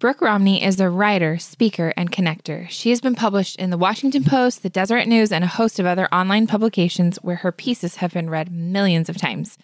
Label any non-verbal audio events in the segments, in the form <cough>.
Brooke Romney is a writer, speaker, and connector. She has been published in the Washington Post, the Deseret News, and a host of other online publications where her pieces have been read millions of times.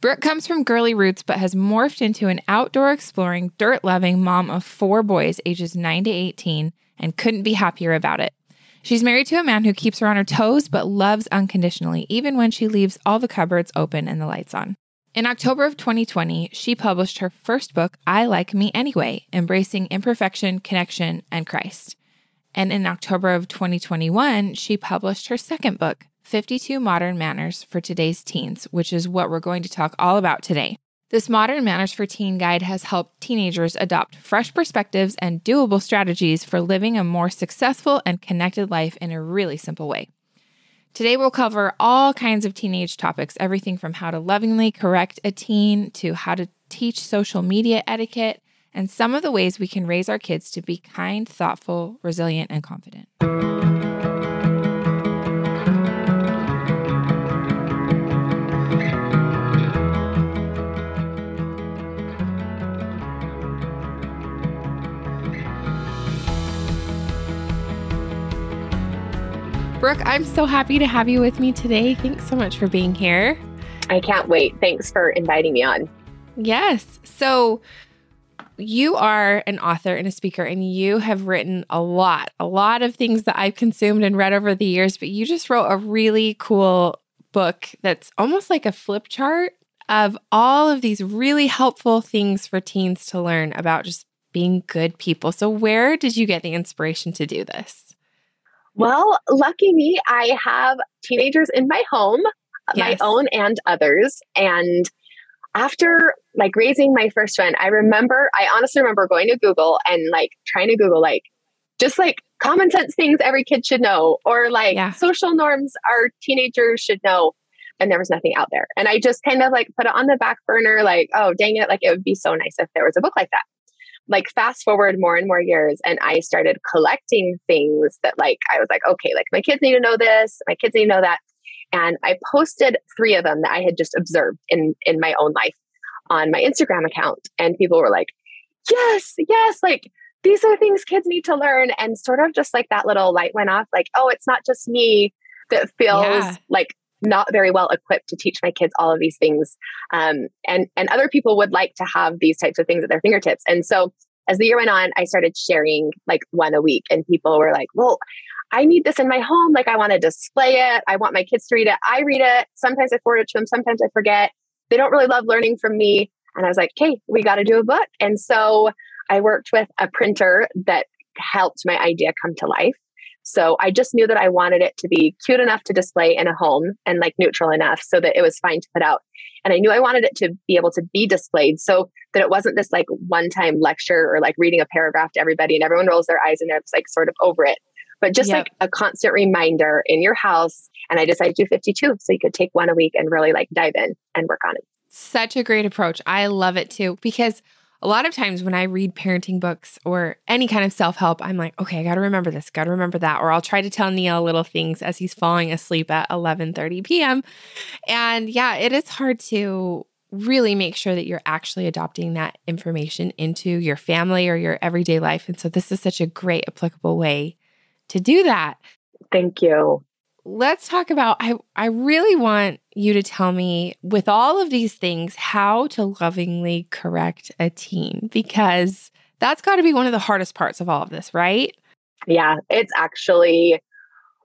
Brooke comes from girly roots but has morphed into an outdoor exploring, dirt loving mom of four boys ages 9 to 18 and couldn't be happier about it. She's married to a man who keeps her on her toes but loves unconditionally, even when she leaves all the cupboards open and the lights on. In October of 2020, she published her first book, I Like Me Anyway Embracing Imperfection, Connection, and Christ. And in October of 2021, she published her second book, 52 Modern Manners for Today's Teens, which is what we're going to talk all about today. This Modern Manners for Teen guide has helped teenagers adopt fresh perspectives and doable strategies for living a more successful and connected life in a really simple way. Today, we'll cover all kinds of teenage topics everything from how to lovingly correct a teen to how to teach social media etiquette and some of the ways we can raise our kids to be kind, thoughtful, resilient, and confident. Brooke, I'm so happy to have you with me today. Thanks so much for being here. I can't wait. Thanks for inviting me on. Yes. So, you are an author and a speaker, and you have written a lot, a lot of things that I've consumed and read over the years. But you just wrote a really cool book that's almost like a flip chart of all of these really helpful things for teens to learn about just being good people. So, where did you get the inspiration to do this? Well, lucky me, I have teenagers in my home, yes. my own and others. And after like raising my first one, I remember, I honestly remember going to Google and like trying to Google, like, just like common sense things every kid should know, or like yeah. social norms our teenagers should know. And there was nothing out there. And I just kind of like put it on the back burner, like, oh, dang it. Like, it would be so nice if there was a book like that like fast forward more and more years and I started collecting things that like I was like, okay, like my kids need to know this, my kids need to know that. And I posted three of them that I had just observed in in my own life on my Instagram account. And people were like, yes, yes, like these are things kids need to learn. And sort of just like that little light went off, like, oh, it's not just me that feels yeah. like not very well equipped to teach my kids all of these things um, and and other people would like to have these types of things at their fingertips. And so as the year went on i started sharing like one a week and people were like well i need this in my home. Like i want to display it. I want my kids to read it. I read it. Sometimes i forward it to them sometimes i forget. They don't really love learning from me. And i was like okay we got to do a book. And so i worked with a printer that helped my idea come to life so I just knew that I wanted it to be cute enough to display in a home and like neutral enough so that it was fine to put out. And I knew I wanted it to be able to be displayed so that it wasn't this like one time lecture or like reading a paragraph to everybody and everyone rolls their eyes and they're like sort of over it. But just yep. like a constant reminder in your house. And I decided to do 52 so you could take one a week and really like dive in and work on it. Such a great approach. I love it too because a lot of times when I read parenting books or any kind of self help, I'm like, okay, I got to remember this, got to remember that, or I'll try to tell Neil little things as he's falling asleep at 11:30 p.m. And yeah, it is hard to really make sure that you're actually adopting that information into your family or your everyday life. And so this is such a great applicable way to do that. Thank you let's talk about I I really want you to tell me with all of these things how to lovingly correct a teen because that's got to be one of the hardest parts of all of this, right? Yeah, it's actually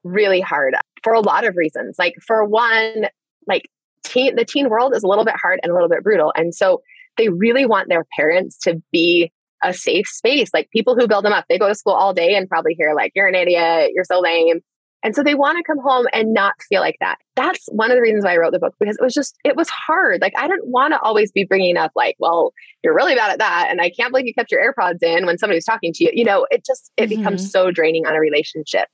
really hard for a lot of reasons. Like for one, like teen the teen world is a little bit hard and a little bit brutal. And so they really want their parents to be a safe space. Like people who build them up, they go to school all day and probably hear like you're an idiot, you're so lame and so they want to come home and not feel like that. That's one of the reasons why I wrote the book because it was just, it was hard. Like, I didn't want to always be bringing up, like, well, you're really bad at that. And I can't believe you kept your AirPods in when somebody was talking to you. You know, it just, it mm-hmm. becomes so draining on a relationship.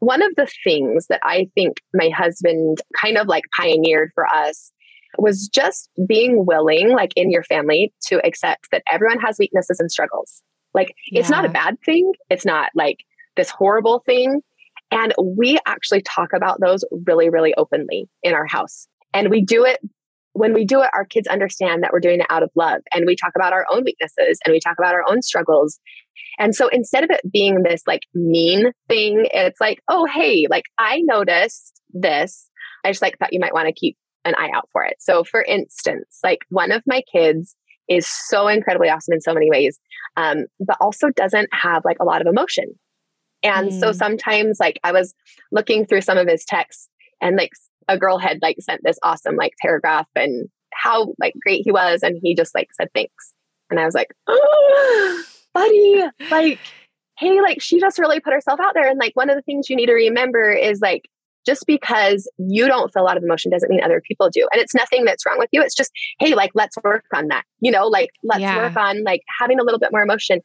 One of the things that I think my husband kind of like pioneered for us was just being willing, like in your family, to accept that everyone has weaknesses and struggles. Like, yeah. it's not a bad thing. It's not like this horrible thing and we actually talk about those really, really openly in our house. And we do it when we do it, our kids understand that we're doing it out of love. And we talk about our own weaknesses and we talk about our own struggles. And so instead of it being this like mean thing, it's like, oh, hey, like I noticed this. I just like thought you might want to keep an eye out for it. So for instance, like one of my kids is so incredibly awesome in so many ways, um, but also doesn't have like a lot of emotion. And mm. so sometimes like I was looking through some of his texts and like a girl had like sent this awesome like paragraph and how like great he was and he just like said thanks. And i was like oh, <gasps> buddy like hey like she just really put herself out there. And like one of the things you need to remember is like just because you don't feel a lot of emotion doesn't mean other people do. And it's nothing that's wrong with you. It's just hey like let's work on that. You know like let's yeah. work on like having a little bit more emotion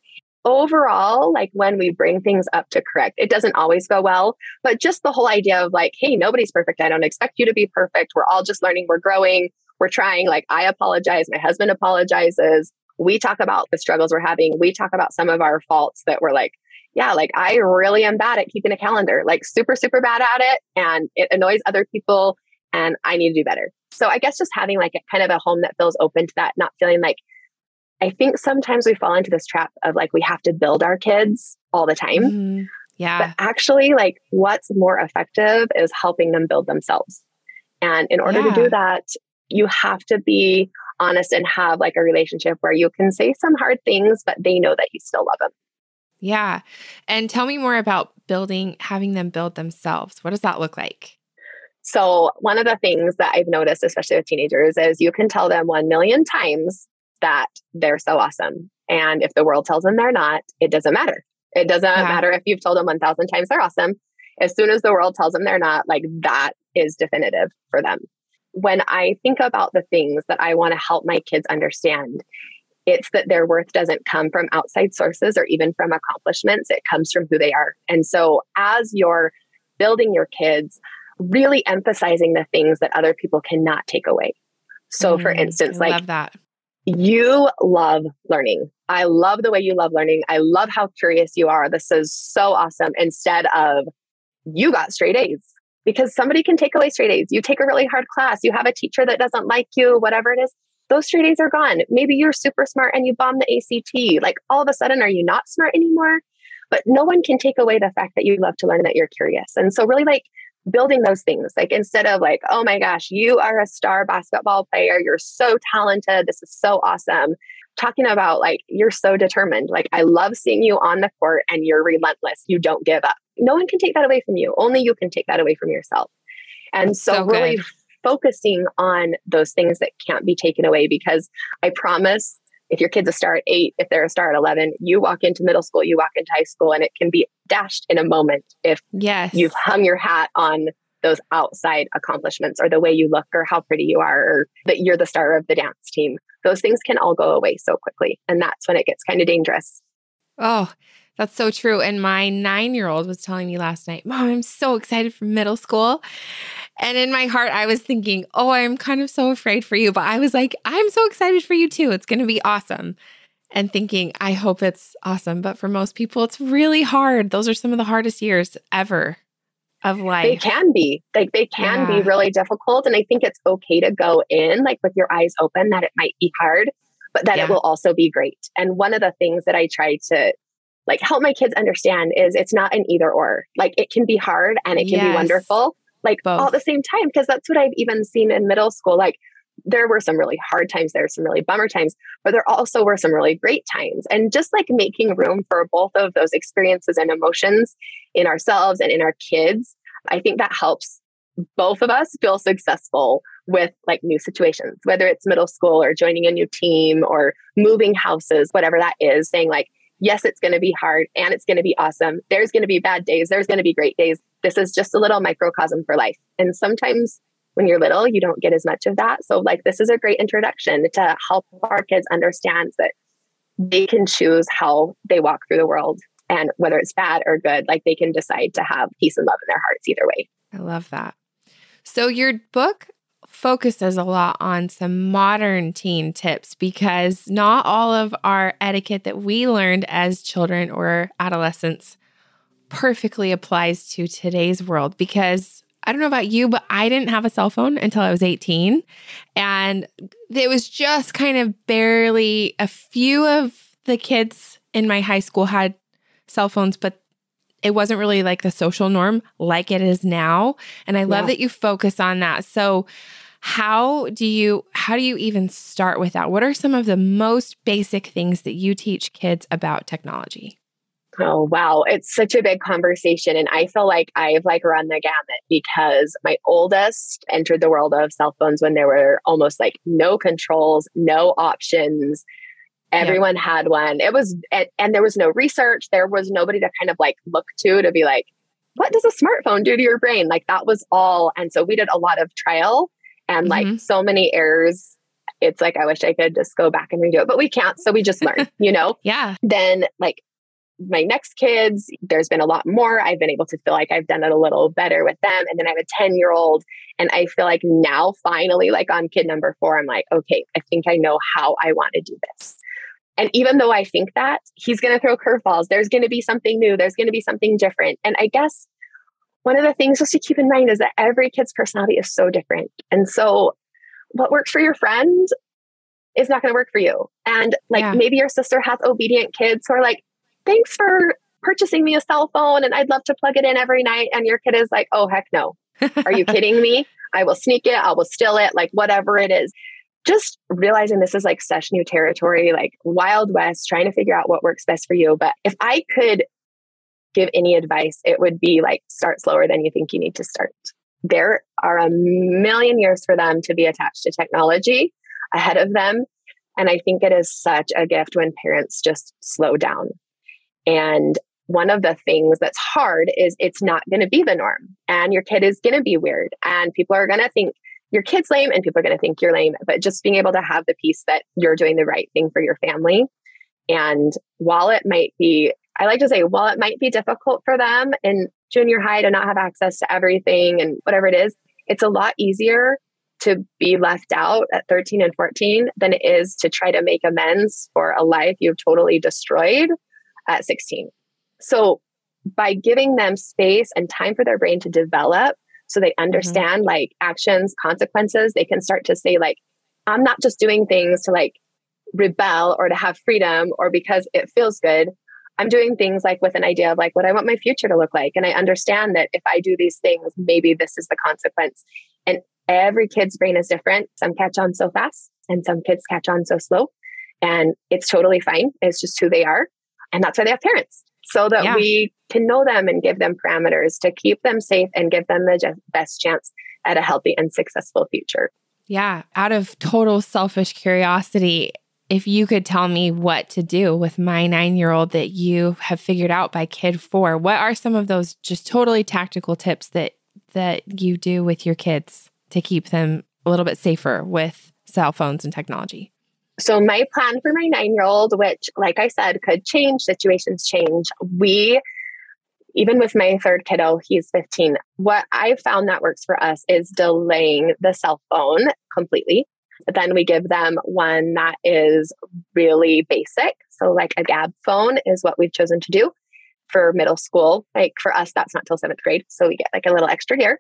overall, like when we bring things up to correct, it doesn't always go well. But just the whole idea of like, hey, nobody's perfect. I don't expect you to be perfect. We're all just learning, we're growing, we're trying. Like, I apologize. My husband apologizes. We talk about the struggles we're having. We talk about some of our faults that we're like, yeah, like I really am bad at keeping a calendar, like super, super bad at it. And it annoys other people. And I need to do better. So I guess just having like a kind of a home that feels open to that, not feeling like I think sometimes we fall into this trap of like we have to build our kids all the time. Mm-hmm. Yeah. But actually, like what's more effective is helping them build themselves. And in order yeah. to do that, you have to be honest and have like a relationship where you can say some hard things, but they know that you still love them. Yeah. And tell me more about building, having them build themselves. What does that look like? So, one of the things that I've noticed, especially with teenagers, is you can tell them 1 million times that they're so awesome. And if the world tells them they're not, it doesn't matter. It doesn't yeah. matter if you've told them 1,000 times they're awesome. As soon as the world tells them they're not, like that is definitive for them. When I think about the things that I want to help my kids understand, it's that their worth doesn't come from outside sources or even from accomplishments. It comes from who they are. And so, as you're building your kids, really emphasizing the things that other people cannot take away. So, mm, for instance, I like that you love learning. I love the way you love learning. I love how curious you are. This is so awesome. Instead of you got straight A's because somebody can take away straight A's. You take a really hard class, you have a teacher that doesn't like you, whatever it is, those straight A's are gone. Maybe you're super smart and you bomb the ACT. Like all of a sudden, are you not smart anymore? But no one can take away the fact that you love to learn that you're curious. And so, really, like building those things like instead of like oh my gosh you are a star basketball player you're so talented this is so awesome. Talking about like you're so determined like i love seeing you on the court and you're relentless you don't give up. No one can take that away from you only you can take that away from yourself. And so, so really focusing on those things that can't be taken away because i promise if your kid's a star at eight, if they're a star at 11, you walk into middle school, you walk into high school, and it can be dashed in a moment if yes. you've hung your hat on those outside accomplishments or the way you look or how pretty you are or that you're the star of the dance team. Those things can all go away so quickly. And that's when it gets kind of dangerous. Oh, that's so true. And my nine year old was telling me last night, Mom, I'm so excited for middle school. And in my heart, I was thinking, oh, I'm kind of so afraid for you. But I was like, I'm so excited for you too. It's going to be awesome. And thinking, I hope it's awesome. But for most people, it's really hard. Those are some of the hardest years ever of life. They can be. Like they can yeah. be really difficult. And I think it's okay to go in like with your eyes open that it might be hard, but that yeah. it will also be great. And one of the things that I try to like help my kids understand is it's not an either or. Like it can be hard and it can yes. be wonderful, like Both. all at the same time because that's what I've even seen in middle school like there were some really hard times there were some really bummer times but there also were some really great times and just like making room for both of those experiences and emotions in ourselves and in our kids i think that helps both of us feel successful with like new situations whether it's middle school or joining a new team or moving houses whatever that is saying like yes it's going to be hard and it's going to be awesome there's going to be bad days there's going to be great days this is just a little microcosm for life. And sometimes when you're little, you don't get as much of that. So, like, this is a great introduction to help our kids understand that they can choose how they walk through the world. And whether it's bad or good, like they can decide to have peace and love in their hearts either way. I love that. So, your book focuses a lot on some modern teen tips because not all of our etiquette that we learned as children or adolescents perfectly applies to today's world because I don't know about you, but I didn't have a cell phone until I was 18. And it was just kind of barely a few of the kids in my high school had cell phones, but it wasn't really like the social norm like it is now. And I love yeah. that you focus on that. So, how do you how do you even start with that? What are some of the most basic things that you teach kids about technology? Oh wow, it's such a big conversation and I feel like I've like run the gamut because my oldest entered the world of cell phones when there were almost like no controls, no options. Everyone yeah. had one. It was and, and there was no research, there was nobody to kind of like look to to be like what does a smartphone do to your brain? Like that was all and so we did a lot of trial and mm-hmm. like so many errors it's like I wish I could just go back and redo it, but we can't. So we just learn, <laughs> you know? yeah. Then like my next kids, there's been a lot more. I've been able to feel like I've done it a little better with them. And then I have a 10 year old. And I feel like now, finally, like on kid number four, I'm like, okay, I think I know how I want to do this. And even though I think that, he's going to throw curveballs. There's going to be something new, there's going to be something different. And I guess one of the things just to keep in mind is that every kid's personality is so different. And so, what works for your friend is not going to work for you. And like yeah. maybe your sister has obedient kids who are like, thanks for purchasing me a cell phone and I'd love to plug it in every night. And your kid is like, oh, heck no. Are you <laughs> kidding me? I will sneak it, I will steal it, like whatever it is. Just realizing this is like such new territory, like Wild West, trying to figure out what works best for you. But if I could give any advice, it would be like start slower than you think you need to start. There are a million years for them to be attached to technology ahead of them. And I think it is such a gift when parents just slow down and one of the things that's hard is it's not going to be the norm and your kid is going to be weird and people are going to think your kid's lame and people are going to think you're lame but just being able to have the peace that you're doing the right thing for your family and while it might be i like to say while it might be difficult for them in junior high to not have access to everything and whatever it is it's a lot easier to be left out at 13 and 14 than it is to try to make amends for a life you've totally destroyed at 16. So by giving them space and time for their brain to develop so they mm-hmm. understand mm-hmm. like actions, consequences, they can start to say like I'm not just doing things to like rebel or to have freedom or because it feels good. I'm doing things like with an idea of like what I want my future to look like. And I understand that if I do these things, maybe this is the consequence. And every kid's brain is different. Some catch on so fast and some kids catch on so slow. And it's totally fine. It's just who they are. And that's why they have parents so that yeah. we can know them and give them parameters to keep them safe and give them the best chance at a healthy and successful future. Yeah. Out of total selfish curiosity, if you could tell me what to do with my nine year old that you have figured out by kid four, what are some of those just totally tactical tips that that you do with your kids to keep them a little bit safer with cell phones and technology? So, my plan for my nine year old, which, like I said, could change, situations change. We, even with my third kiddo, he's 15. What I've found that works for us is delaying the cell phone completely. Then we give them one that is really basic. So, like a Gabb phone is what we've chosen to do for middle school. Like for us, that's not till seventh grade. So, we get like a little extra here.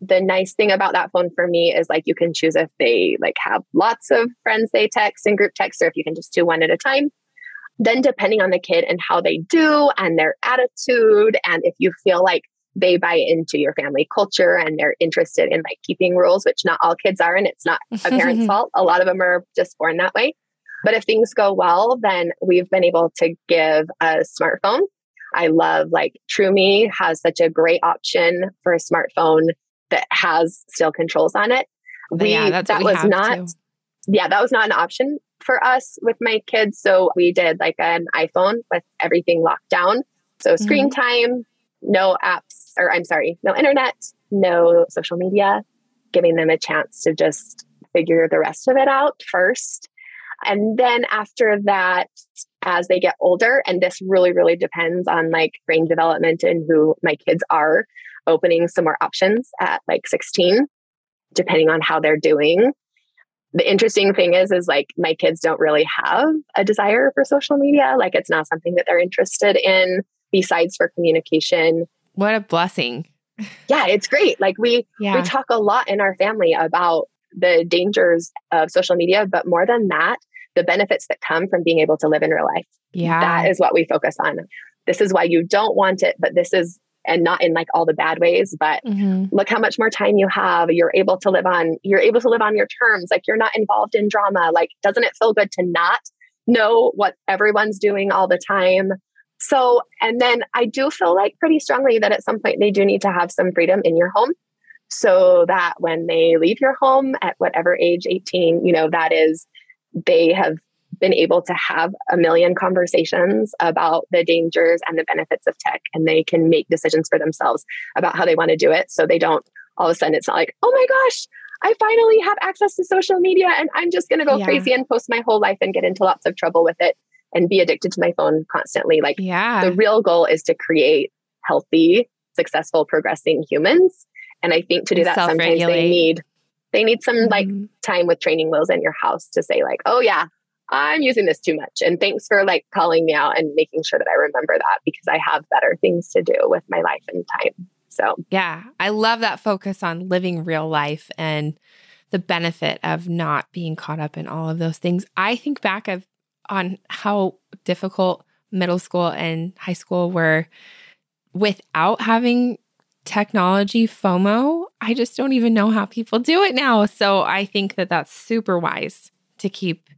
the nice thing about that phone for me is like you can choose if they like have lots of friends they text and group text or if you can just do one at a time then depending on the kid and how they do and their attitude and if you feel like they buy into your family culture and they're interested in like keeping rules which not all kids are and it's not <laughs> a parent's fault a lot of them are just born that way but if things go well then we've been able to give a smartphone I love like Troomi has such a great option for a smartphone that has still controls on it. We, yeah, that was not, too. yeah, that was not an option for us with my kids. So we did like an iPhone with everything locked down. So screen mm-hmm. time, no apps, or I'm sorry, no internet, no social media, giving them a chance to just figure the rest of it out first. And then after that, as they get older, and this really, really depends on like brain development and who my kids are, opening some more options at like 16, depending on how they're doing. The interesting thing is, is like my kids don't really have a desire for social media. Like it's not something that they're interested in besides for communication. What a blessing. yeah, it's great. Like we yeah. we talk a lot in our family about the dangers of social media, but more than that, the benefits that come from being able to live in real life. Yeah. That is what we focus on. This is why you don't want it, but this is and not in like all the bad ways, but mm-hmm. look how much more time you have. You're able to live on you're able to live on your terms. Like you're not involved in drama. Like doesn't it feel good to not know what everyone's doing all the time? So, and then I do feel like pretty strongly that at some point they do need to have some freedom in your home so that when they leave your home at whatever age 18, you know, that is, they have been able to have a million conversations about the dangers and the benefits of tech and they can make decisions for themselves about how they want to do it. So they don't all of a sudden, it's not like, oh my gosh, I finally have access to social media and I'm just going to go yeah. crazy and post my whole life and get into lots of trouble with it and be addicted to my phone constantly. Like, yeah. the real goal is to create healthy, successful, progressing humans. And I think to do that, sometimes they need they need some mm-hmm. like time with training wheels in your house to say like, oh yeah, I'm using this too much. And thanks for like calling me out and making sure that I remember that because I have better things to do with my life and time. So, yeah, I love that focus on living real life and the benefit of not being caught up in all of those things. I think back of on how difficult middle school and high school were without having technology FOMO. I just don't even know how people do it now. So I think that that's super wise to keep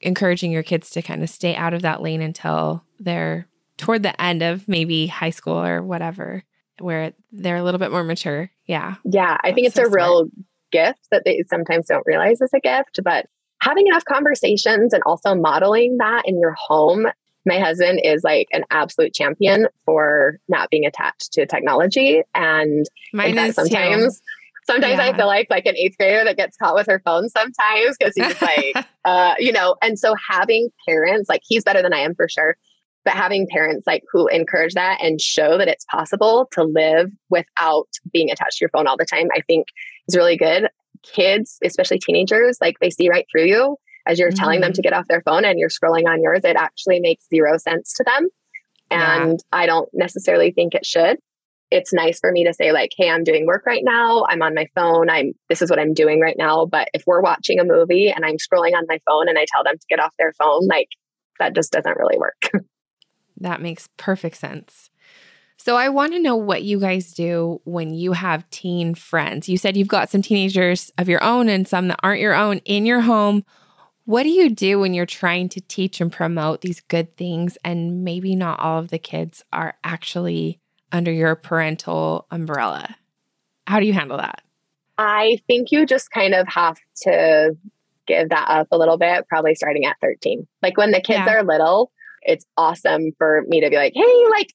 encouraging your kids to kind of stay out of that lane until they're toward the end of maybe high school or whatever, where they're a little bit more mature. Yeah. Yeah. I think it's so a smart. real gift that they sometimes don't realize is a gift, but having enough conversations and also modeling that in your home. My husband is like an absolute champion for not being attached to technology. And Mine sometimes too. sometimes yeah. I feel like like an eighth grader that gets caught with her phone sometimes because he's like <laughs> uh, you know, and so having parents, like he's better than I am for sure, but having parents like who encourage that and show that it's possible to live without being attached to your phone all the time, I think is really good kids, especially teenagers, like they see right through you as you're mm-hmm. telling them mm-hmm. to get off their phone and you're scrolling on yours. It actually makes zero sense to them. And yeah. I don't necessarily think it should. It's nice for me to say, like, hey, I'm doing work right now. I'm on my phone. I'm this is what I'm doing right now. But if we're watching a movie and I'm scrolling on my phone and I tell them to get off their phone, like that just doesn't really work. <laughs> that makes perfect sense. So I want to know what you guys do when you have teen friends. You said you've got some teenagers of your own and some that aren't your own in your home. What do you do when you're trying to teach and promote these good things and maybe not all of the kids are actually under your parental umbrella? How do you handle that? I think you just kind of have to give that up a little bit, probably starting at 13. Like when the kids yeah. are little, it's awesome for me to be like, hey, like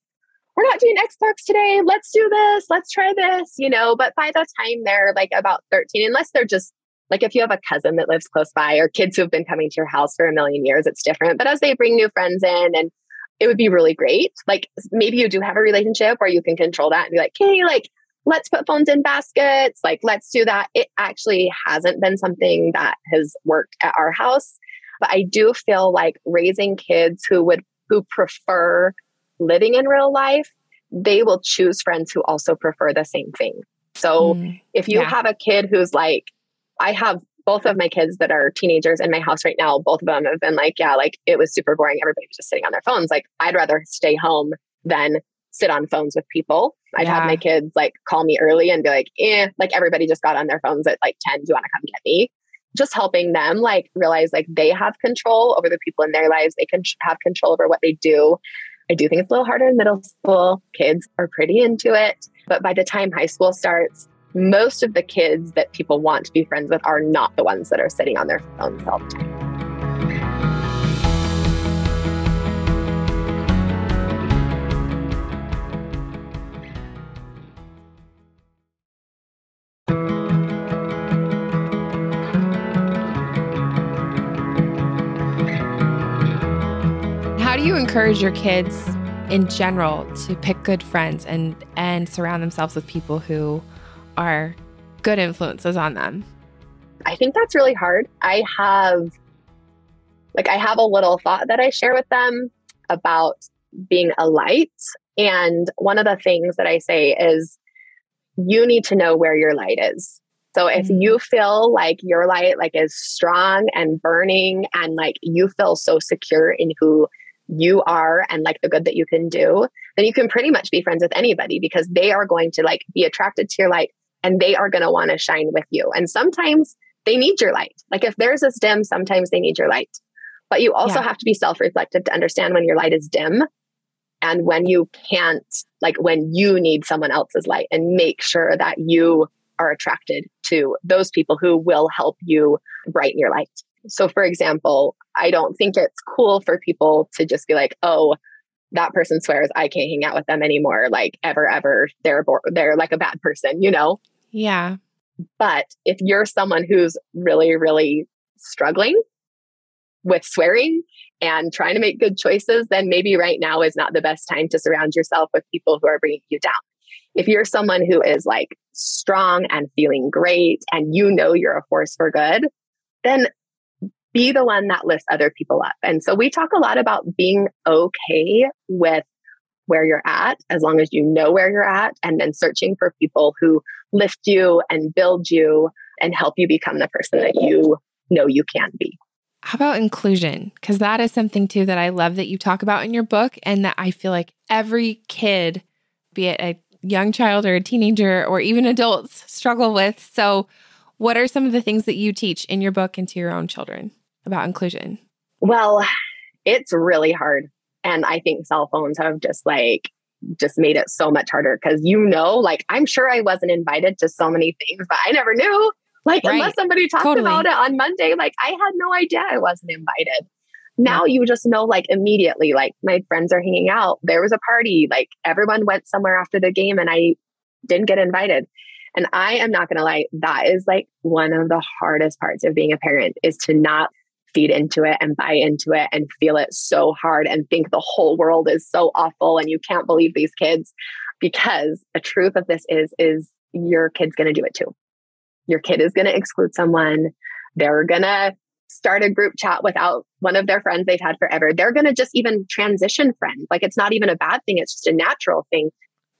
we're not doing Xbox today. Let's do this. Let's try this, you know. But by the time they're like about 13, unless they're just like if you have a cousin that lives close by or kids who have been coming to your house for a million years, it's different. But as they bring new friends in and it would be really great. Like maybe you do have a relationship where you can control that and be like, hey, like, let's put phones in baskets. Like, let's do that. It actually hasn't been something that has worked at our house. But I do feel like raising kids who would, who prefer living in real life, they will choose friends who also prefer the same thing. So mm, if you yeah. have a kid who's like, I have both of my kids that are teenagers in my house right now, both of them have been like, yeah, like it was super boring. Everybody was just sitting on their phones. Like, I'd rather stay home than sit on phones with people. I'd yeah. have my kids like call me early and be like, eh, like everybody just got on their phones at like 10. Do you want to come get me? Just helping them like realize like they have control over the people in their lives. They can have control over what they do. I do think it's a little harder in middle school. Kids are pretty into it. But by the time high school starts, most of the kids that people want to be friends with are not the ones that are sitting on their phones all the time. You encourage your kids in general to pick good friends and and surround themselves with people who are good influences on them? I think that's really hard. I have like I have a little thought that I share with them about being a light and one of the things that I say is you need to know where your light is. So if mm-hmm. you feel like your light like is strong and burning and like you feel so secure in who you are and like the good that you can do, then you can pretty much be friends with anybody because they are going to like be attracted to your light and they are going to want to shine with you. And sometimes they need your light. Like if theirs is dim, sometimes they need your light. But you also yeah. have to be self reflective to understand when your light is dim and when you can't, like when you need someone else's light and make sure that you are attracted to those people who will help you brighten your light. So, for example, I don't think it's cool for people to just be like, oh, that person swears I can't hang out with them anymore. Like ever, ever, they're they're like a bad person, you know? Yeah. But if you're someone who's really, really struggling with swearing and trying to make good choices, then maybe right now is not the best time to surround yourself with people who are bringing you down. If you're someone who is like strong and feeling great and you know you're a force for good, then be the one that lifts other people up. And so we talk a lot about being okay with where you're at, as long as you know where you're at, and then searching for people who lift you and build you and help you become the person that you know you can be. How about inclusion? Because that is something too that I love that you talk about in your book, and that I feel like every kid, be it a young child or a teenager or even adults, struggle with. So, what are some of the things that you teach in your book and to your own children about inclusion? Well, it's really hard. And I think cell phones have just like just made it so much harder because you know, like I'm sure I wasn't invited to so many things, but I never knew. Like, right. unless somebody talked totally. about it on Monday, like I had no idea I wasn't invited. Now you just know, like, immediately, like, my friends are hanging out. There was a party. Like, everyone went somewhere after the game and I didn't get invited. And I am not going to lie, that is like one of the hardest parts of being a parent is to not feed into it and buy into it and feel it so hard and think the whole world is so awful and you can't believe these kids because the truth of this is is your kid's going to do it too your kid is going to exclude someone. They're going to start a group chat without one of their friends they've had forever. They're going to just even transition friends. Like it's not even a bad thing, it's just a natural thing.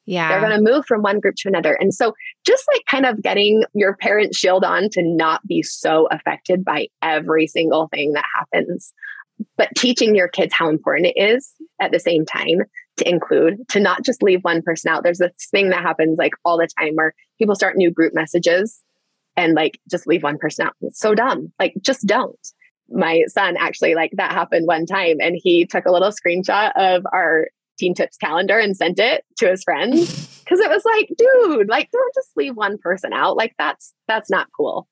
Yeah. They're going to move from one group to another. And so just like kind of getting your parent shield on to not be so affected by every single thing that happens, but teaching your kids how important it is at the same time to include, to not just leave one person out. There's this thing that happens like all the time where people start new group messages and like just leave one person out. It's so dumb. Like just don't. My son actually like that happened one time and he took a little screenshot of our teen tips calendar and sent it to his friends <laughs> because it was like, dude, like don't just leave one person out. Like that's that's not cool.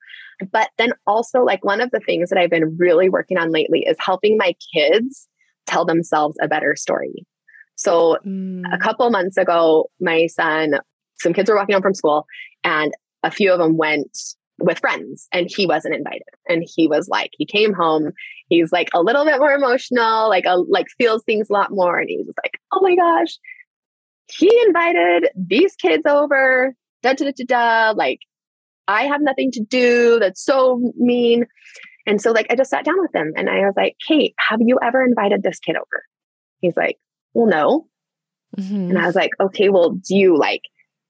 But then also like one of the things that I've been really working on lately is helping my kids tell themselves a better story. So mm. a couple months ago, my son, some kids were walking home from school and a few of them went with friends and he wasn't invited and he was like he came home he's like a little bit more emotional like a like feels things a lot more and he was like oh my gosh he invited these kids over da da da da, da. like i have nothing to do that's so mean and so like i just sat down with him and i was like kate have you ever invited this kid over he's like well no mm-hmm. and i was like okay well do you like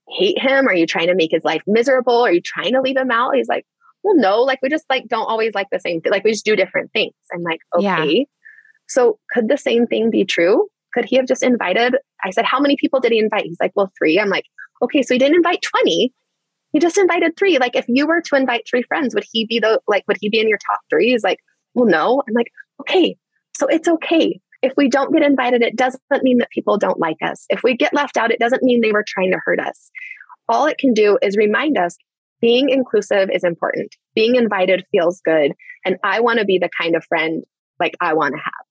hate him? Are you trying to make his life miserable? Are you trying to leave him out? He's like, well, no, like we just like don't always like the same thing. Like we just do different things. I'm like, okay. Yeah. So could the same thing be true? Could he have just invited? I said, how many people did he invite? He's like, well, three. I'm like, okay, so he didn't invite 20. He just invited three. Like if you were to invite three friends, would he be the like would he be in your top three? He's like, well, no. I'm like, okay, so it's okay. If we don't get invited, it doesn't mean that people don't like us. If we get left out, it doesn't mean they were trying to hurt us. All it can do is remind us being inclusive is important. Being invited feels good. And I want to be the kind of friend like I want to have.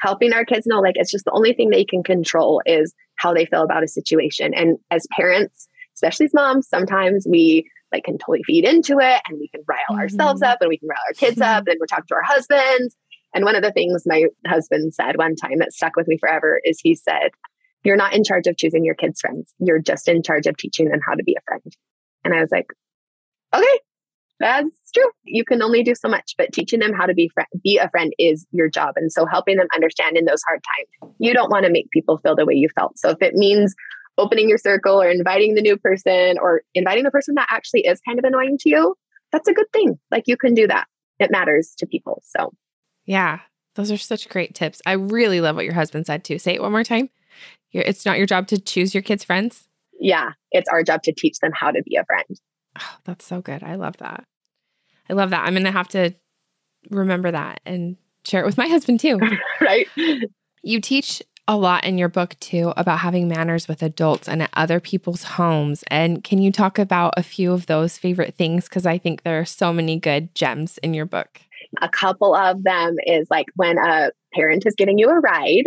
Helping our kids know like it's just the only thing they can control is how they feel about a situation. And as parents, especially as moms, sometimes we like can totally feed into it and we can rile mm-hmm. ourselves up and we can rile our kids up <laughs> and we're talking to our husbands and one of the things my husband said one time that stuck with me forever is he said, You're not in charge of choosing your kids' friends. You're just in charge of teaching them how to be a friend. And I was like, Okay, that's true. You can only do so much, but teaching them how to be fr- be a friend is your job. And so helping them understand in those hard times, you don't want to make people feel the way you felt. So if it means opening your circle or inviting the new person or inviting the person that actually is kind of annoying to you, that's a good thing. Like you can do that. It matters to people. So, yeah, those are such great tips. I really love what your husband said too. Say it one more time. It's not your job to choose your kids' friends. Yeah, it's our job to teach them how to be a friend. Oh, that's so good. I love that. I love that. I'm going to have to remember that and share it with my husband too. <laughs> right. You teach a lot in your book too about having manners with adults and at other people's homes. And can you talk about a few of those favorite things? Because I think there are so many good gems in your book. A couple of them is like when a parent is giving you a ride,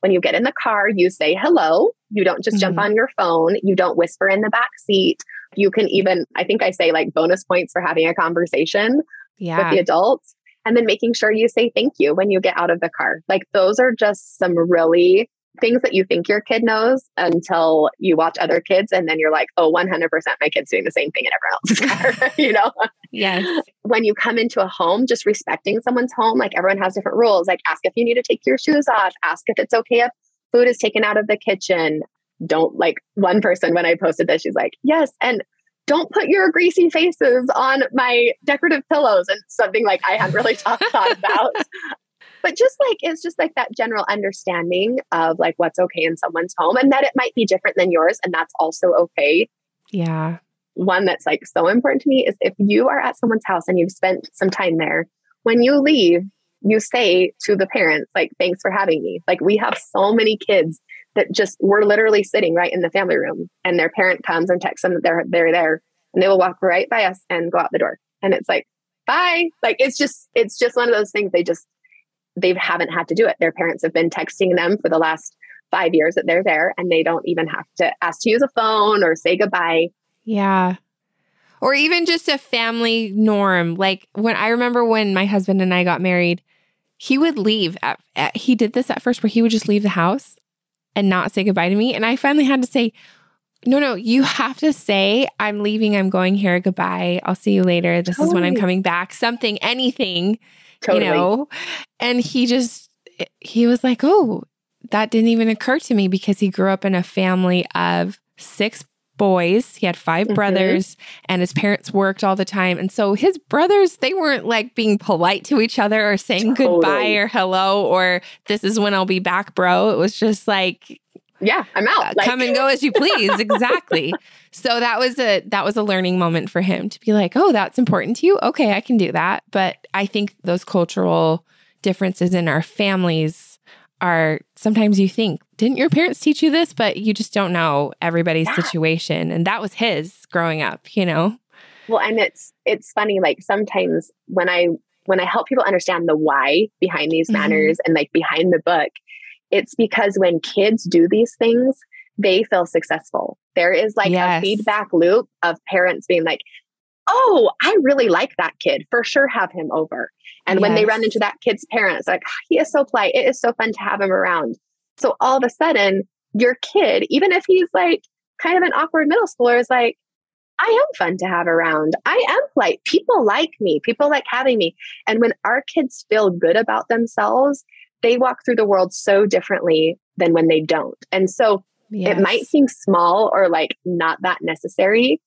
when you get in the car, you say hello. You don't just mm-hmm. jump on your phone. You don't whisper in the back seat. You can even, I think I say like bonus points for having a conversation yeah. with the adults and then making sure you say thank you when you get out of the car. Like those are just some really things that you think your kid knows until you watch other kids and then you're like, oh, 100% my kid's doing the same thing in everyone else's <laughs> car, <laughs> you know? Yes. When you come into a home, just respecting someone's home, like everyone has different rules. Like ask if you need to take your shoes off, ask if it's okay if food is taken out of the kitchen. Don't like one person when I posted this, she's like, yes. And don't put your greasy faces on my decorative pillows and something like I hadn't really thought about. <laughs> but just like it's just like that general understanding of like what's okay in someone's home and that it might be different than yours and that's also okay. Yeah. One that's like so important to me is if you are at someone's house and you've spent some time there, when you leave, you say to the parents, like, thanks for having me. Like, we have so many kids that just we're literally sitting right in the family room and their parent comes and texts them that they're they're there and they will walk right by us and go out the door and it's like bye like it's just it's just one of those things they just they haven't had to do it their parents have been texting them for the last five years that they're there and they don't even have to ask to use a phone or say goodbye yeah or even just a family norm like when i remember when my husband and i got married he would leave at, at, he did this at first where he would just leave the house and not say goodbye to me. And I finally had to say, no, no, you have to say, I'm leaving, I'm going here, goodbye. I'll see you later. This totally. is when I'm coming back. Something, anything, totally. you know? And he just, he was like, oh, that didn't even occur to me because he grew up in a family of six boys. He had 5 mm-hmm. brothers and his parents worked all the time. And so his brothers, they weren't like being polite to each other or saying totally. goodbye or hello or this is when I'll be back, bro. It was just like yeah, I'm out. Uh, like- come and go as you please. exactly. <laughs> So that was a that was a learning moment for him to be like, "Oh, that's important to you. Okay, I can do that." But I think those cultural differences in our families are sometimes you think, didn't your parents teach you this? But you just don't know everybody's yeah. situation. And that was his growing up, you know? Well, and it's it's funny, like sometimes when I when I help people understand the why behind these mm-hmm. manners and like behind the book, it's because when kids do these things, they feel successful. There is like yes. a feedback loop of parents being like, oh, I really like that kid. For sure, have him over. And yes. when they run into that kid's parents, like, ah, he is so polite. It is so fun to have him around. So all of a sudden, your kid, even if he's like kind of an awkward middle schooler, is like, I am fun to have around. I am polite. People like me. People like having me. And when our kids feel good about themselves, they walk through the world so differently than when they don't. And so yes. it might seem small or like not that necessary,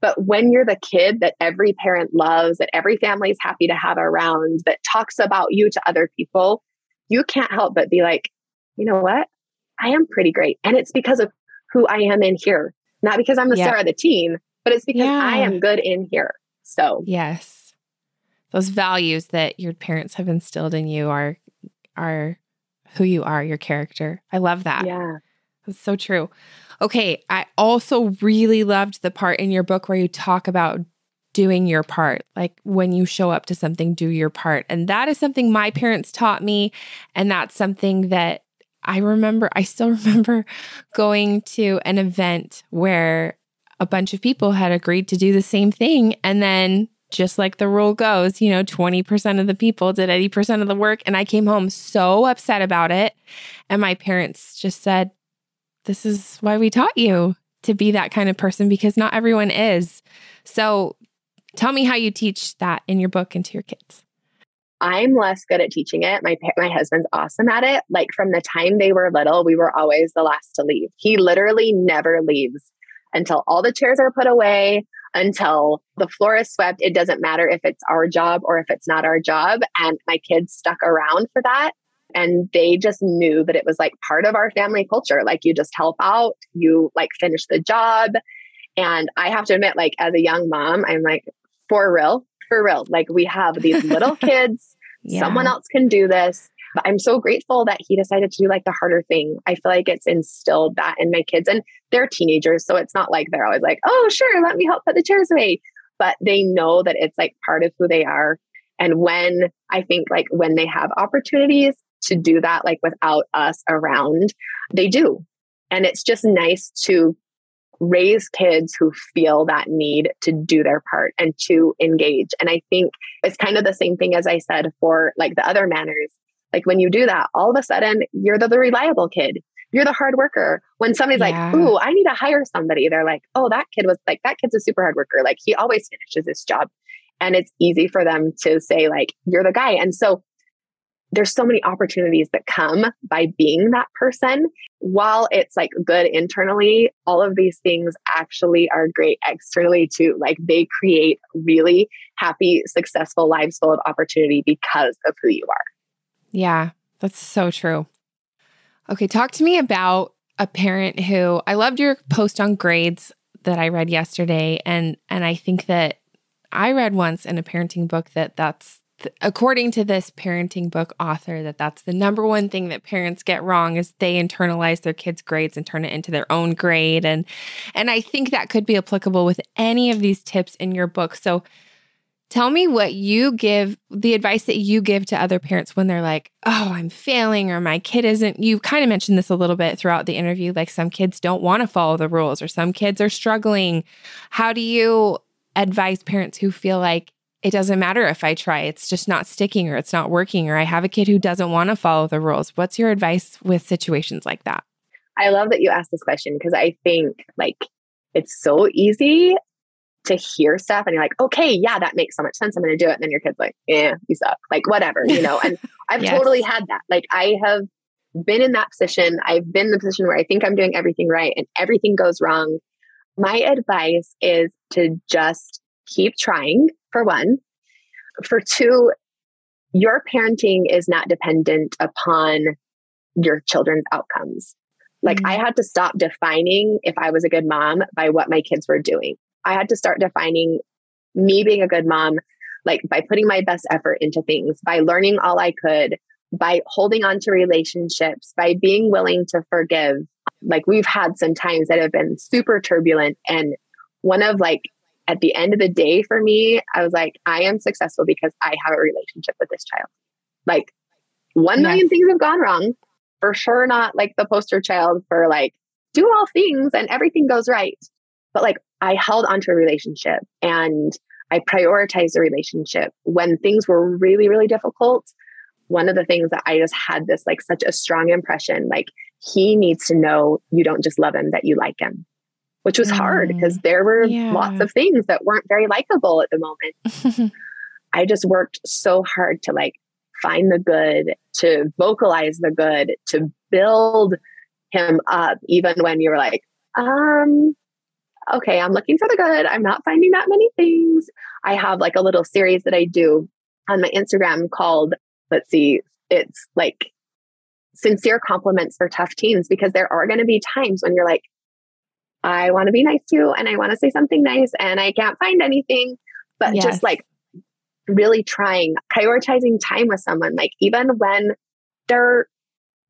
but when you're the kid that every parent loves, that every family is happy to have around, that talks about you to other people, you can't help but be like, you know what? I am pretty great. And it's because of who I am in here, not because I'm the yeah. star of the team, but it's because yeah. I am good in here. So, yes. Those values that your parents have instilled in you are are who you are, your character. I love that. Yeah. That's so true. Okay. I also really loved the part in your book where you talk about doing your part. Like when you show up to something, do your part. And that is something my parents taught me. And that's something that I remember, I still <laughs> remember going to an event where a bunch of people had agreed to do the same thing. And then just like the rule goes, you know, 20% of the people did 80% of the work. And I came home so upset about it. And my parents just said, this is why we taught you to be that kind of person because not everyone is. So tell me how you teach that in your book and to your kids. I'm less good at teaching it. My my husband's awesome at it. Like from the time they were little, we were always the last to leave. He literally never leaves until all the chairs are put away, until the floor is swept. It doesn't matter if it's our job or if it's not our job. And my kids stuck around for that. And they just knew that it was like part of our family culture. Like you just help out, you like finish the job. And I have to admit, like as a young mom, I'm like, for real, for real. Like we have these little <laughs> kids, yeah. someone else can do this. I'm so grateful that he decided to do like the harder thing. I feel like it's instilled that in my kids and they're teenagers. So it's not like they're always like, oh, sure, let me help put the chairs away. But they know that it's like part of who they are. And when I think like when they have opportunities to do that, like without us around, they do. And it's just nice to raise kids who feel that need to do their part and to engage. And I think it's kind of the same thing as I said for like the other manners. Like when you do that, all of a sudden you're the, the reliable kid. You're the hard worker. When somebody's yeah. like, "Ooh, I need to hire somebody," they're like, "Oh, that kid was like that kid's a super hard worker. Like he always finishes his job." And it's easy for them to say like, "You're the guy." And so there's so many opportunities that come by being that person. While it's like good internally, all of these things actually are great externally too. Like they create really happy, successful lives full of opportunity because of who you are. Yeah, that's so true. Okay, talk to me about a parent who I loved your post on grades that I read yesterday and and I think that I read once in a parenting book that that's according to this parenting book author that that's the number one thing that parents get wrong is they internalize their kids grades and turn it into their own grade and and I think that could be applicable with any of these tips in your book so tell me what you give the advice that you give to other parents when they're like oh I'm failing or my kid isn't you kind of mentioned this a little bit throughout the interview like some kids don't want to follow the rules or some kids are struggling how do you advise parents who feel like it doesn't matter if I try, it's just not sticking or it's not working, or I have a kid who doesn't want to follow the rules. What's your advice with situations like that? I love that you asked this question because I think like it's so easy to hear stuff and you're like, okay, yeah, that makes so much sense. I'm going to do it. And then your kid's like, yeah, you suck. Like, whatever, you know? And <laughs> I've yes. totally had that. Like, I have been in that position. I've been in the position where I think I'm doing everything right and everything goes wrong. My advice is to just keep trying for one. For two, your parenting is not dependent upon your children's outcomes. Like mm-hmm. I had to stop defining if I was a good mom by what my kids were doing. I had to start defining me being a good mom like by putting my best effort into things, by learning all I could, by holding on to relationships, by being willing to forgive. Like we've had some times that have been super turbulent and one of like at the end of the day for me, I was like, I am successful because I have a relationship with this child. Like one yes. million things have gone wrong. For sure, not like the poster child for like do all things and everything goes right. But like I held onto a relationship and I prioritized the relationship when things were really, really difficult. One of the things that I just had this like such a strong impression like he needs to know you don't just love him, that you like him which was mm. hard because there were yeah. lots of things that weren't very likable at the moment. <laughs> I just worked so hard to like find the good, to vocalize the good, to build him up, even when you were like, um, okay, I'm looking for the good. I'm not finding that many things. I have like a little series that I do on my Instagram called, let's see, it's like sincere compliments for tough teens because there are going to be times when you're like, I want to be nice to you and I want to say something nice and I can't find anything. But yes. just like really trying, prioritizing time with someone, like even when they're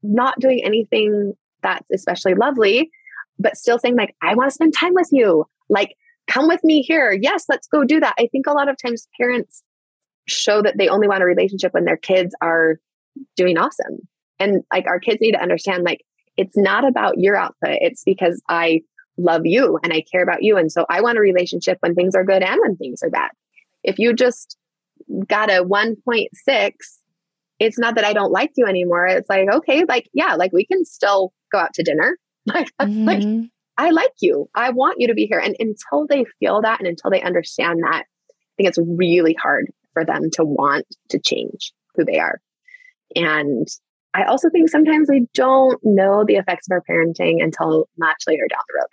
not doing anything that's especially lovely, but still saying, like, I want to spend time with you. Like, come with me here. Yes, let's go do that. I think a lot of times parents show that they only want a relationship when their kids are doing awesome. And like our kids need to understand, like, it's not about your output. It's because I love you and I care about you. And so I want a relationship when things are good and when things are bad. If you just got a 1.6, it's not that I don't like you anymore. It's like, okay, like, yeah, like we can still go out to dinner. <laughs> Like, mm-hmm. like I like you. I want you to be here. And until they feel that and until they understand that, I think it's really hard for them to want to change who they are. And I also think sometimes we don't know the effects of our parenting until much later down the road.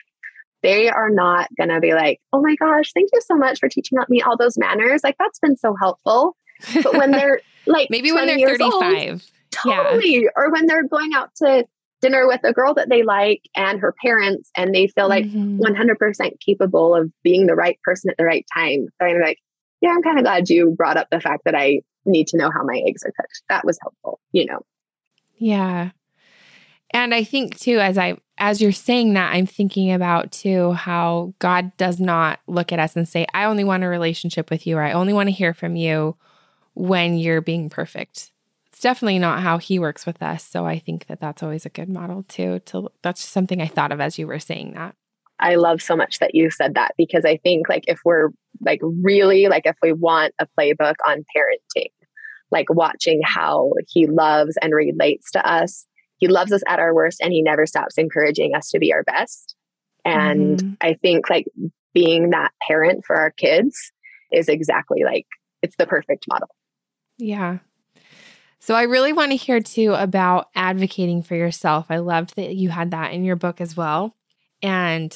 They are not going to be like, oh my gosh, thank you so much for teaching me all those manners. Like, that's been so helpful. But when <laughs> they're like, maybe when they're 35, old, totally. Yeah. Or when they're going out to dinner with a girl that they like and her parents, and they feel like mm-hmm. 100% capable of being the right person at the right time. So I'm like, yeah, I'm kind of glad you brought up the fact that I need to know how my eggs are cooked. That was helpful, you know. Yeah. And I think too, as I as you're saying that, I'm thinking about too how God does not look at us and say, I only want a relationship with you or I only want to hear from you when you're being perfect. Definitely not how he works with us. So I think that that's always a good model too. To that's something I thought of as you were saying that. I love so much that you said that because I think like if we're like really like if we want a playbook on parenting, like watching how he loves and relates to us. He loves us at our worst and he never stops encouraging us to be our best. And mm-hmm. I think like being that parent for our kids is exactly like it's the perfect model. Yeah. So I really want to hear too about advocating for yourself. I loved that you had that in your book as well. And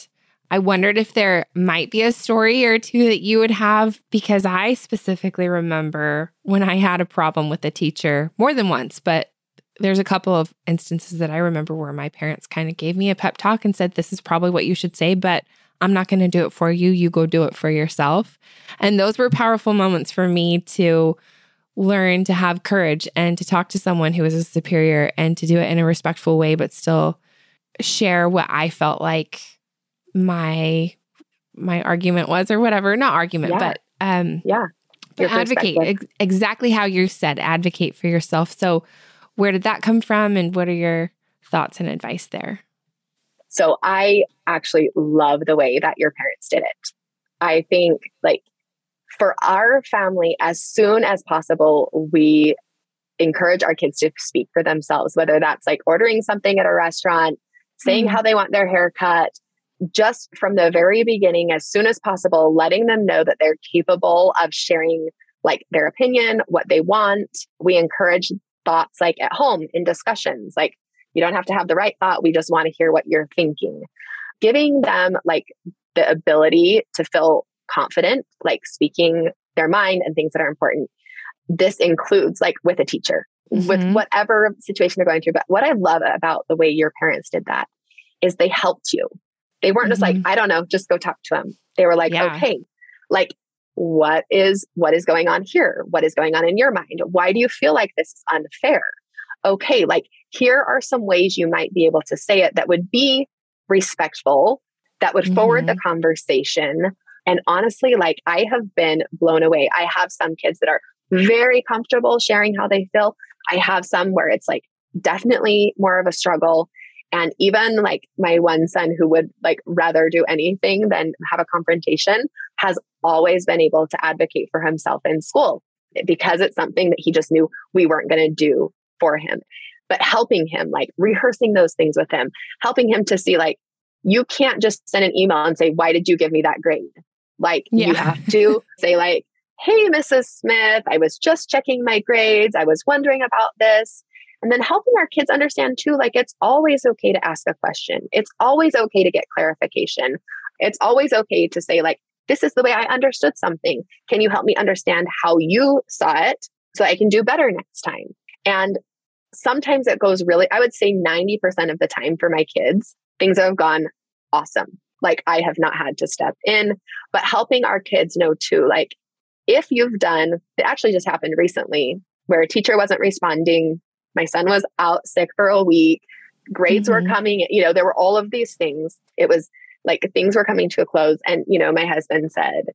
I wondered if there might be a story or two that you would have because I specifically remember when I had a problem with a teacher more than once, but there's a couple of instances that I remember where my parents kind of gave me a pep talk and said, This is probably what you should say, but I'm not going to do it for you. You go do it for yourself. And those were powerful moments for me to learn to have courage and to talk to someone who is a superior and to do it in a respectful way, but still share what I felt like my my argument was or whatever. Not argument yeah. but um yeah. But advocate ex- exactly how you said advocate for yourself. So where did that come from and what are your thoughts and advice there? So i actually love the way that your parents did it. I think like for our family as soon as possible we encourage our kids to speak for themselves whether that's like ordering something at a restaurant saying mm-hmm. how they want their hair cut just from the very beginning, as soon as possible, letting them know that they're capable of sharing like their opinion, what they want. We encourage thoughts like at home in discussions, like you don't have to have the right thought. We just want to hear what you're thinking. Giving them like the ability to feel confident, like speaking their mind and things that are important. This includes like with a teacher, mm-hmm. with whatever situation they're going through. But what I love about the way your parents did that is they helped you. They weren't mm-hmm. just like, mm-hmm. I don't know, just go talk to them. They were like, yeah. okay, like what is what is going on here? What is going on in your mind? Why do you feel like this is unfair? Okay, like here are some ways you might be able to say it that would be respectful, that would forward mm-hmm. the conversation. And honestly, like I have been blown away. I have some kids that are very comfortable sharing how they feel. I have some where it's like definitely more of a struggle. And even like my one son who would like rather do anything than have a confrontation has always been able to advocate for himself in school because it's something that he just knew we weren't going to do for him. But helping him, like rehearsing those things with him, helping him to see like, you can't just send an email and say, Why did you give me that grade? Like, yeah. you have to <laughs> say, like, Hey, Mrs. Smith, I was just checking my grades. I was wondering about this. And then helping our kids understand too, like it's always okay to ask a question. It's always okay to get clarification. It's always okay to say, like, this is the way I understood something. Can you help me understand how you saw it so I can do better next time? And sometimes it goes really, I would say 90% of the time for my kids, things have gone awesome. Like I have not had to step in, but helping our kids know too, like if you've done, it actually just happened recently where a teacher wasn't responding my son was out sick for a week. Grades mm-hmm. were coming, you know, there were all of these things. It was like things were coming to a close. And, you know, my husband said,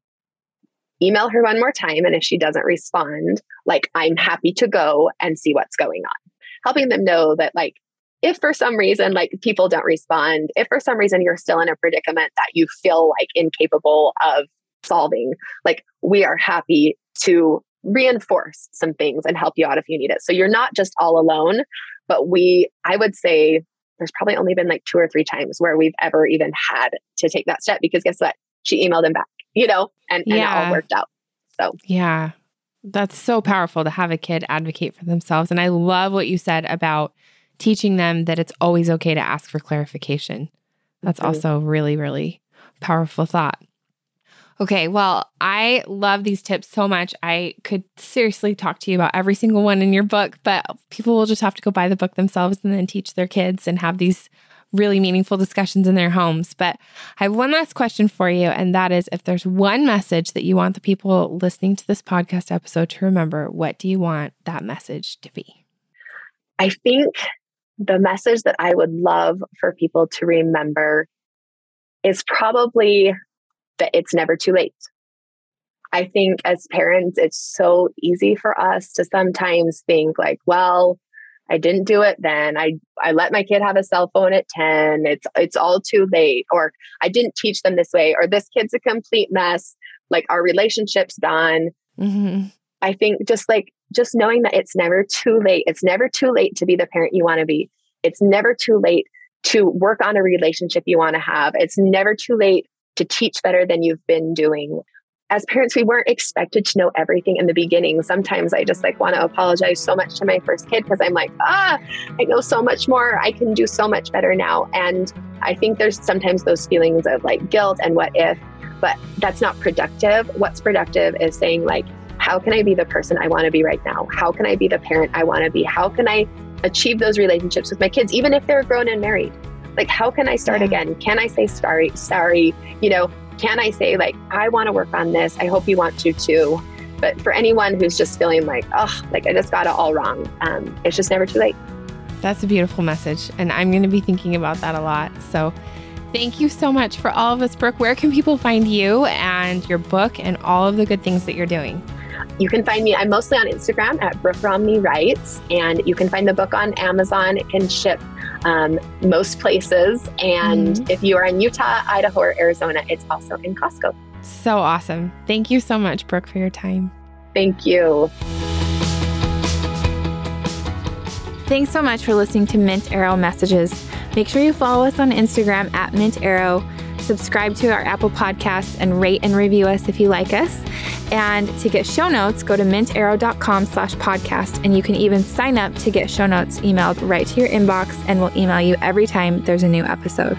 email her one more time. And if she doesn't respond, like, I'm happy to go and see what's going on. Helping them know that, like, if for some reason, like, people don't respond, if for some reason you're still in a predicament that you feel like incapable of solving, like, we are happy to reinforce some things and help you out if you need it. So you're not just all alone, but we, I would say there's probably only been like two or three times where we've ever even had to take that step because guess what? She emailed him back, you know, and, and yeah. it all worked out. So, yeah. That's so powerful to have a kid advocate for themselves. And I love what you said about teaching them that it's always okay to ask for clarification. That's mm-hmm. also really, really powerful thought. Okay, well, I love these tips so much. I could seriously talk to you about every single one in your book, but people will just have to go buy the book themselves and then teach their kids and have these really meaningful discussions in their homes. But I have one last question for you, and that is if there's one message that you want the people listening to this podcast episode to remember, what do you want that message to be? I think the message that I would love for people to remember is probably that it's never too late. I think as parents, it's so easy for us to sometimes think like, well, I didn't do it then. I I let my kid have a cell phone at 10. It's it's all too late or I didn't teach them this way or this kid's a complete mess. Like our relationship's done. Mm-hmm. I think just like just knowing that it's never too late. It's never too late to be the parent you want to be. It's never too late to work on a relationship you want to have. It's never too late to teach better than you've been doing. As parents, we weren't expected to know everything in the beginning. Sometimes I just like want to apologize so much to my first kid because I'm like, ah, I know so much more. I can do so much better now. And I think there's sometimes those feelings of like guilt and what if, but that's not productive. What's productive is saying, like, how can I be the person I want to be right now? How can I be the parent I want to be? How can I achieve those relationships with my kids, even if they're grown and married? like how can i start yeah. again can i say sorry sorry you know can i say like i want to work on this i hope you want to too but for anyone who's just feeling like oh like i just got it all wrong um, it's just never too late that's a beautiful message and i'm going to be thinking about that a lot so Thank you so much for all of this, Brooke. Where can people find you and your book and all of the good things that you're doing? You can find me, I'm mostly on Instagram at Brooke Romney Writes, and you can find the book on Amazon. It can ship um, most places. And mm-hmm. if you are in Utah, Idaho, or Arizona, it's also in Costco. So awesome. Thank you so much, Brooke, for your time. Thank you. Thanks so much for listening to Mint Arrow Messages. Make sure you follow us on Instagram at Mint Arrow subscribe to our Apple Podcasts, and rate and review us if you like us. And to get show notes, go to mintarrow.com slash podcast. And you can even sign up to get show notes emailed right to your inbox, and we'll email you every time there's a new episode.